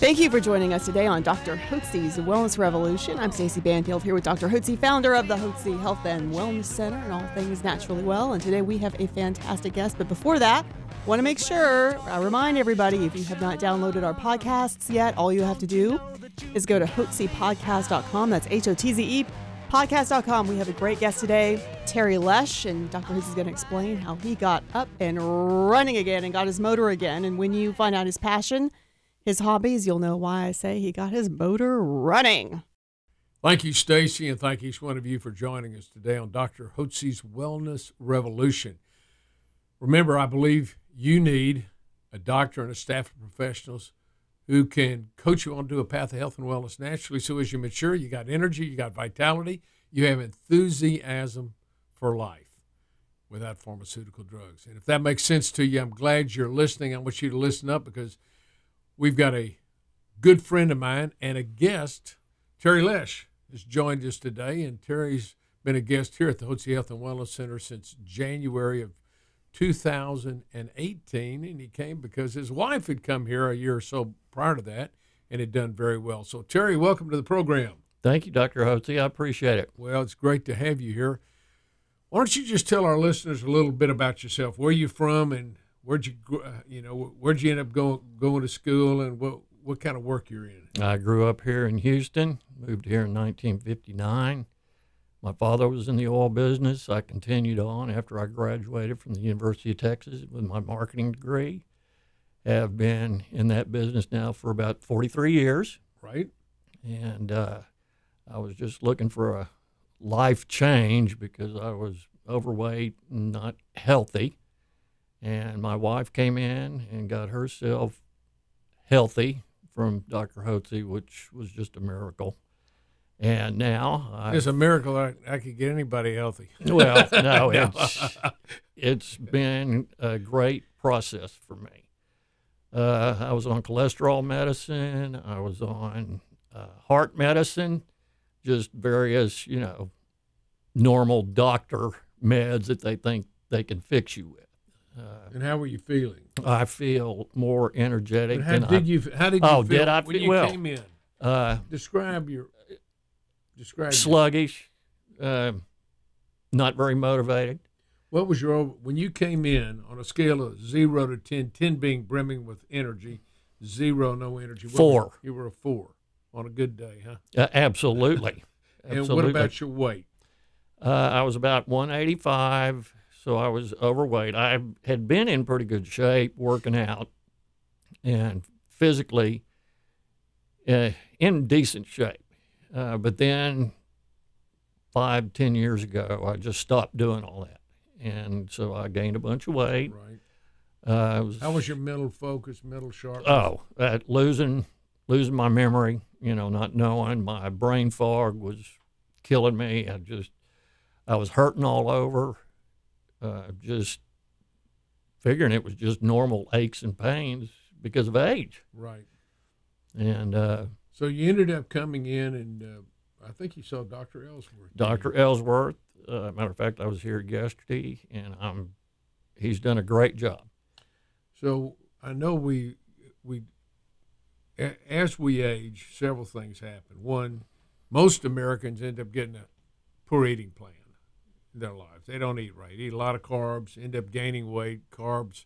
Thank you for joining us today on Dr. Hotze's Wellness Revolution. I'm Stacey Banfield here with Dr. Hotze, founder of the Hotze Health and Wellness Center and all things naturally well. And today we have a fantastic guest. But before that, want to make sure I remind everybody if you have not downloaded our podcasts yet, all you have to do is go to hotzepodcast.com. That's H O T Z E podcast.com. We have a great guest today, Terry Lesh, and Dr. Hotze is going to explain how he got up and running again and got his motor again. And when you find out his passion, his hobbies, you'll know why I say he got his motor running. Thank you, Stacy, and thank each one of you for joining us today on Dr. Hotze's Wellness Revolution. Remember, I believe you need a doctor and a staff of professionals who can coach you onto a path of health and wellness naturally. So as you mature, you got energy, you got vitality, you have enthusiasm for life without pharmaceutical drugs. And if that makes sense to you, I'm glad you're listening. I want you to listen up because – we've got a good friend of mine and a guest, Terry Lesh, has joined us today. And Terry's been a guest here at the Hotze Health and Wellness Center since January of 2018. And he came because his wife had come here a year or so prior to that and had done very well. So, Terry, welcome to the program. Thank you, Dr. Hotze. I appreciate it. Well, it's great to have you here. Why don't you just tell our listeners a little bit about yourself? Where you're you from and where'd you uh, you know where'd you end up going going to school and what what kind of work you're in? I grew up here in Houston. Moved here in 1959. My father was in the oil business. I continued on after I graduated from the University of Texas with my marketing degree. Have been in that business now for about 43 years. Right. And uh, I was just looking for a life change because I was overweight and not healthy and my wife came in and got herself healthy from Dr. Hotze, which was just a miracle. And now I, it's a miracle I, I could get anybody healthy. Well, no, it's it's been a great process for me. Uh, I was on cholesterol medicine. I was on uh, heart medicine, just various, you know, normal doctor meds that they think they can fix you with. Uh, and how were you feeling? I feel more energetic. How did I, you? How did you oh, feel did I when feel, you well, came in? Uh, describe your. Describe sluggish, uh, not very motivated. What was your when you came in on a scale of zero to 10, 10 being brimming with energy, zero no energy? four. Was, you were a four on a good day, huh? Uh, absolutely. and absolutely. what about your weight? Uh, I was about 185 so I was overweight. I had been in pretty good shape working out and physically uh, in decent shape. Uh, but then five, ten years ago, I just stopped doing all that. And so I gained a bunch of weight. Right. Uh, was, How was your mental focus, mental sharpness? Oh, at losing losing my memory, you know, not knowing. My brain fog was killing me. I just, I was hurting all over uh, just figuring it was just normal aches and pains because of age. Right. And uh, so you ended up coming in, and uh, I think you saw Dr. Ellsworth. Dr. Ellsworth. Uh, matter of fact, I was here yesterday, and I'm he's done a great job. So I know we we as we age, several things happen. One, most Americans end up getting a poor eating plan their lives. They don't eat right. Eat a lot of carbs, end up gaining weight. Carbs.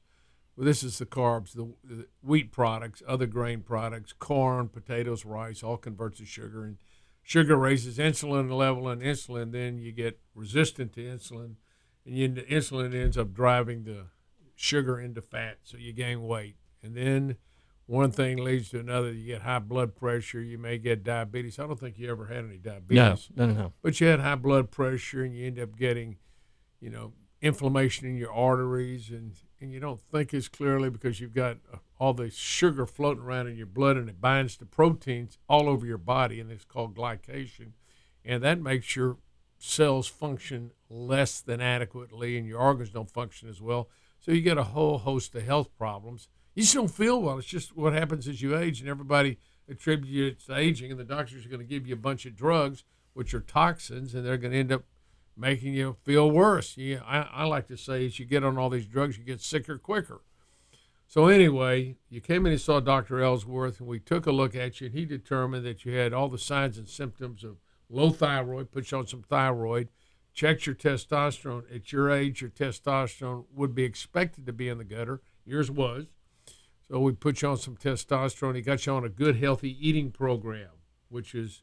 Well, this is the carbs, the, the wheat products, other grain products, corn, potatoes, rice, all converts to sugar, and sugar raises insulin level, and insulin then you get resistant to insulin, and you, insulin ends up driving the sugar into fat, so you gain weight, and then one thing leads to another. You get high blood pressure. You may get diabetes. I don't think you ever had any diabetes. No, no, no. But you had high blood pressure, and you end up getting, you know, inflammation in your arteries, and and you don't think as clearly because you've got uh, all the sugar floating around in your blood, and it binds to proteins all over your body, and it's called glycation, and that makes your cells function less than adequately, and your organs don't function as well. So you get a whole host of health problems. You just don't feel well. It's just what happens as you age, and everybody attributes to aging, and the doctors are going to give you a bunch of drugs, which are toxins, and they're going to end up making you feel worse. Yeah, I, I like to say as you get on all these drugs, you get sicker quicker. So anyway, you came in and saw Dr. Ellsworth, and we took a look at you, and he determined that you had all the signs and symptoms of low thyroid. Put you on some thyroid. Checked your testosterone. At your age, your testosterone would be expected to be in the gutter. Yours was. So we put you on some testosterone. He got you on a good, healthy eating program, which is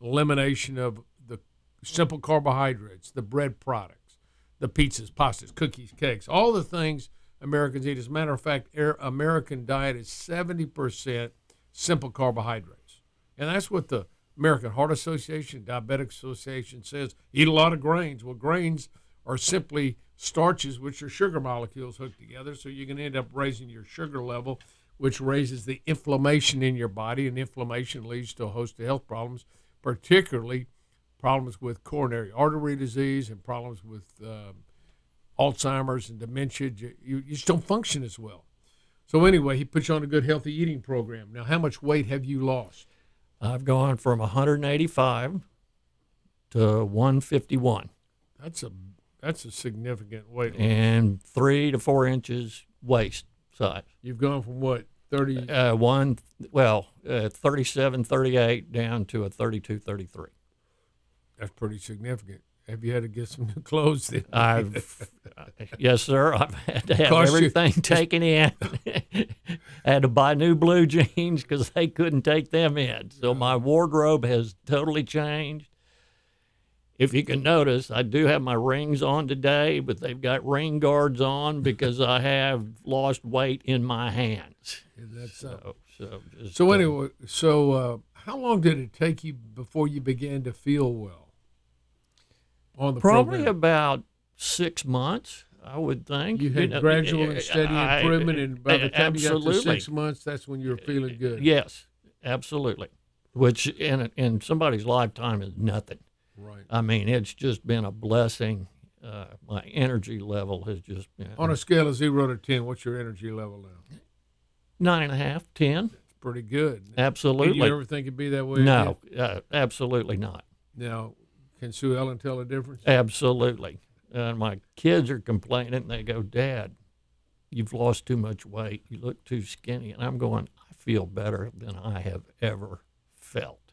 elimination of the simple carbohydrates, the bread products, the pizzas, pastas, cookies, cakes, all the things Americans eat. As a matter of fact, our American diet is 70% simple carbohydrates. And that's what the American Heart Association, Diabetic Association says. Eat a lot of grains. Well, grains are simply starches, which are sugar molecules hooked together. So you can end up raising your sugar level, which raises the inflammation in your body, and inflammation leads to a host of health problems, particularly problems with coronary artery disease and problems with um, Alzheimer's and dementia. You, you just don't function as well. So anyway, he put you on a good healthy eating program. Now, how much weight have you lost? I've gone from 185 to 151 That's a that's a significant weight loss. and three to four inches waist size. You've gone from what thirty? Uh, one, well, uh, 37, 38 down to a 32, 33. That's pretty significant. Have you had to get some new clothes then? I've, yes, sir. I've had to have Cost you- everything taken in. I had to buy new blue jeans because they couldn't take them in. So my wardrobe has totally changed. If you can notice, I do have my rings on today, but they've got ring guards on because I have lost weight in my hands. That's. So, so, just, So uh, anyway, so uh, how long did it take you before you began to feel well? On the probably program? about six months, I would think. you had know, gradual and steady I- improvement, and by the time you got to six months, that's when you were feeling good. Yes, absolutely. Which in in somebody's lifetime is nothing. Right. I mean, it's just been a blessing. Uh, my energy level has just been On a scale of zero to ten, what's your energy level now? nine and a half, ten. It's pretty good. Did Absolutely. you ever think it'd be that way? no, uh, absolutely not. Now, can Sue Ellen tell a difference? Absolutely. And my kids are complaining. They go, Dad, you've lost too much weight. You look too skinny. And I'm going, I feel better than I have ever felt.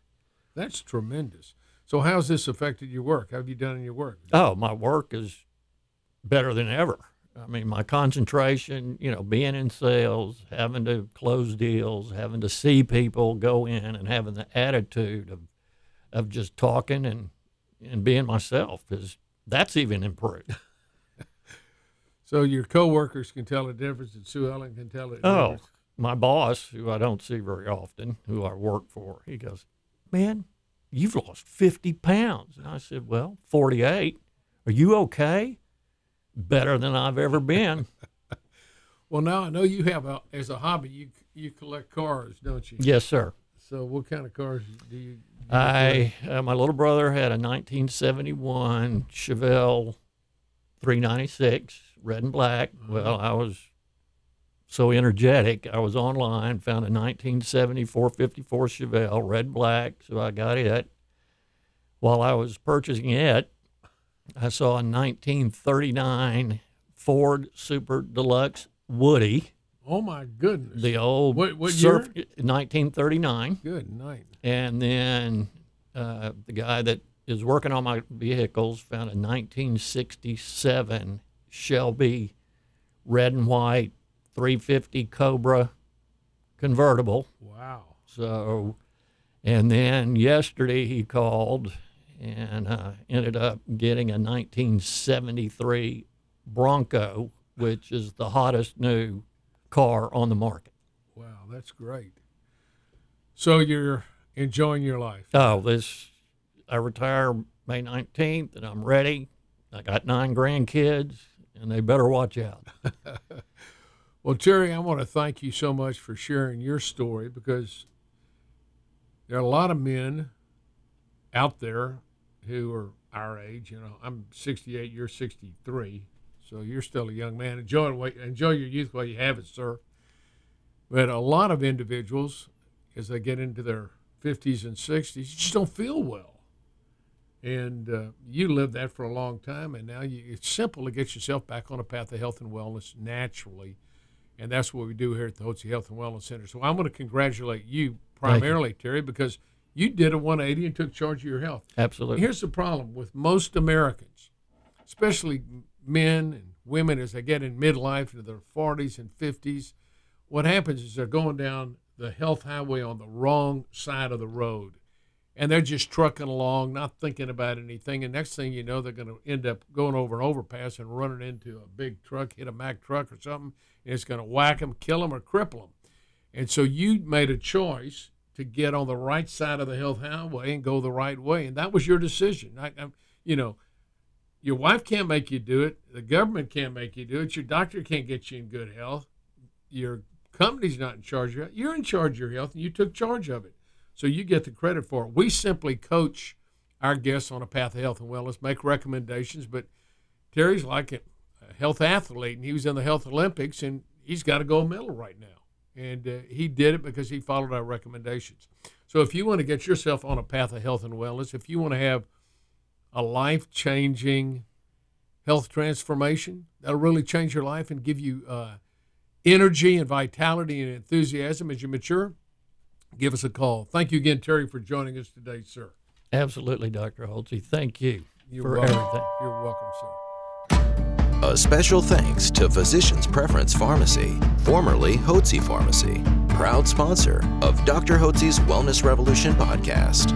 That's tremendous. So, how's this affected your work? How have you done in your work? Oh, my work is better than ever. I mean, my concentration, you know, being in sales, having to close deals, having to see people go in and having the attitude of, of just talking and, and being myself is that's even improved. So, your coworkers can tell the difference, and Sue Ellen can tell it. Oh, difference. my boss, who I don't see very often, who I work for, he goes, Man, you've lost 50 pounds. And I said, Well, 48. Are you okay? Better than I've ever been. Well, now I know you have a as a hobby. You you collect cars, don't you? yes, sir. So, what kind of cars do you? do you I uh, my little brother had a 1971 Chevelle 396, red and black. Well, I was so energetic. I was online, found a 1974 54 Chevelle, red black, so I got it. While I was purchasing it, I saw a 1939 Ford Super Deluxe Woody, Oh my goodness! the old What- what surf- 1939 Good night. and then uh, the guy that is working on my vehicles found a 1967 Shelby red and white 350 Cobra convertible. Wow. So, and then yesterday he called and uh, ended up getting a 1973 Bronco, which is the hottest new car on the market. Wow, that's great. So you're enjoying your life. Oh, this, I retire May 19th and I'm ready. I got nine grandkids and they better watch out. Well, Terry, I want to thank you so much for sharing your story because there are a lot of men out there who are our age. You know, I'm 68, you're 63, so you're still a young man. Enjoy enjoy your youth while you have it, sir. But a lot of individuals, as they get into their 50s and 60s, just don't feel well. And uh, you lived that for a long time, and now you, it's simple to get yourself back on a path of health and wellness naturally. And that's what we do here at the Hotze Health and Wellness Center. So I want to congratulate you primarily, you. Terry, because you did a 180 and took charge of your health. Absolutely. Here's the problem with most Americans, especially men and women as they get in midlife into their 40s and 50s. What happens is they're going down the health highway on the wrong side of the road and they're just trucking along, not thinking about anything. And next thing you know, they're going to end up going over an overpass and running into a big truck, hit a Mack truck or something, and it's going to whack them, kill them, or cripple them. And so you made a choice to get on the right side of the health highway and go the right way, and that was your decision. I, I, you know, your wife can't make you do it. The government can't make you do it. Your doctor can't get you in good health. Your company's not in charge of it. You're in charge of your health, and you took charge of it. So you get the credit for it. We simply coach our guests on a path of health and wellness, make recommendations. But Terry's like a health athlete, and he was in the Health Olympics, and he's got a gold medal right now. And uh, he did it because he followed our recommendations. So if you want to get yourself on a path of health and wellness, if you want to have a life changing health transformation that'll really change your life and give you uh, energy and vitality and enthusiasm as you mature, give us a call. Thank you again, Terry, for joining us today, sir. Absolutely, Dr. Hotze. Thank you You're for welcome. everything. You're welcome, sir. A special thanks to Physicians Preference Pharmacy, formerly Hotze Pharmacy, proud sponsor of Dr. Hotze's Wellness Revolution podcast.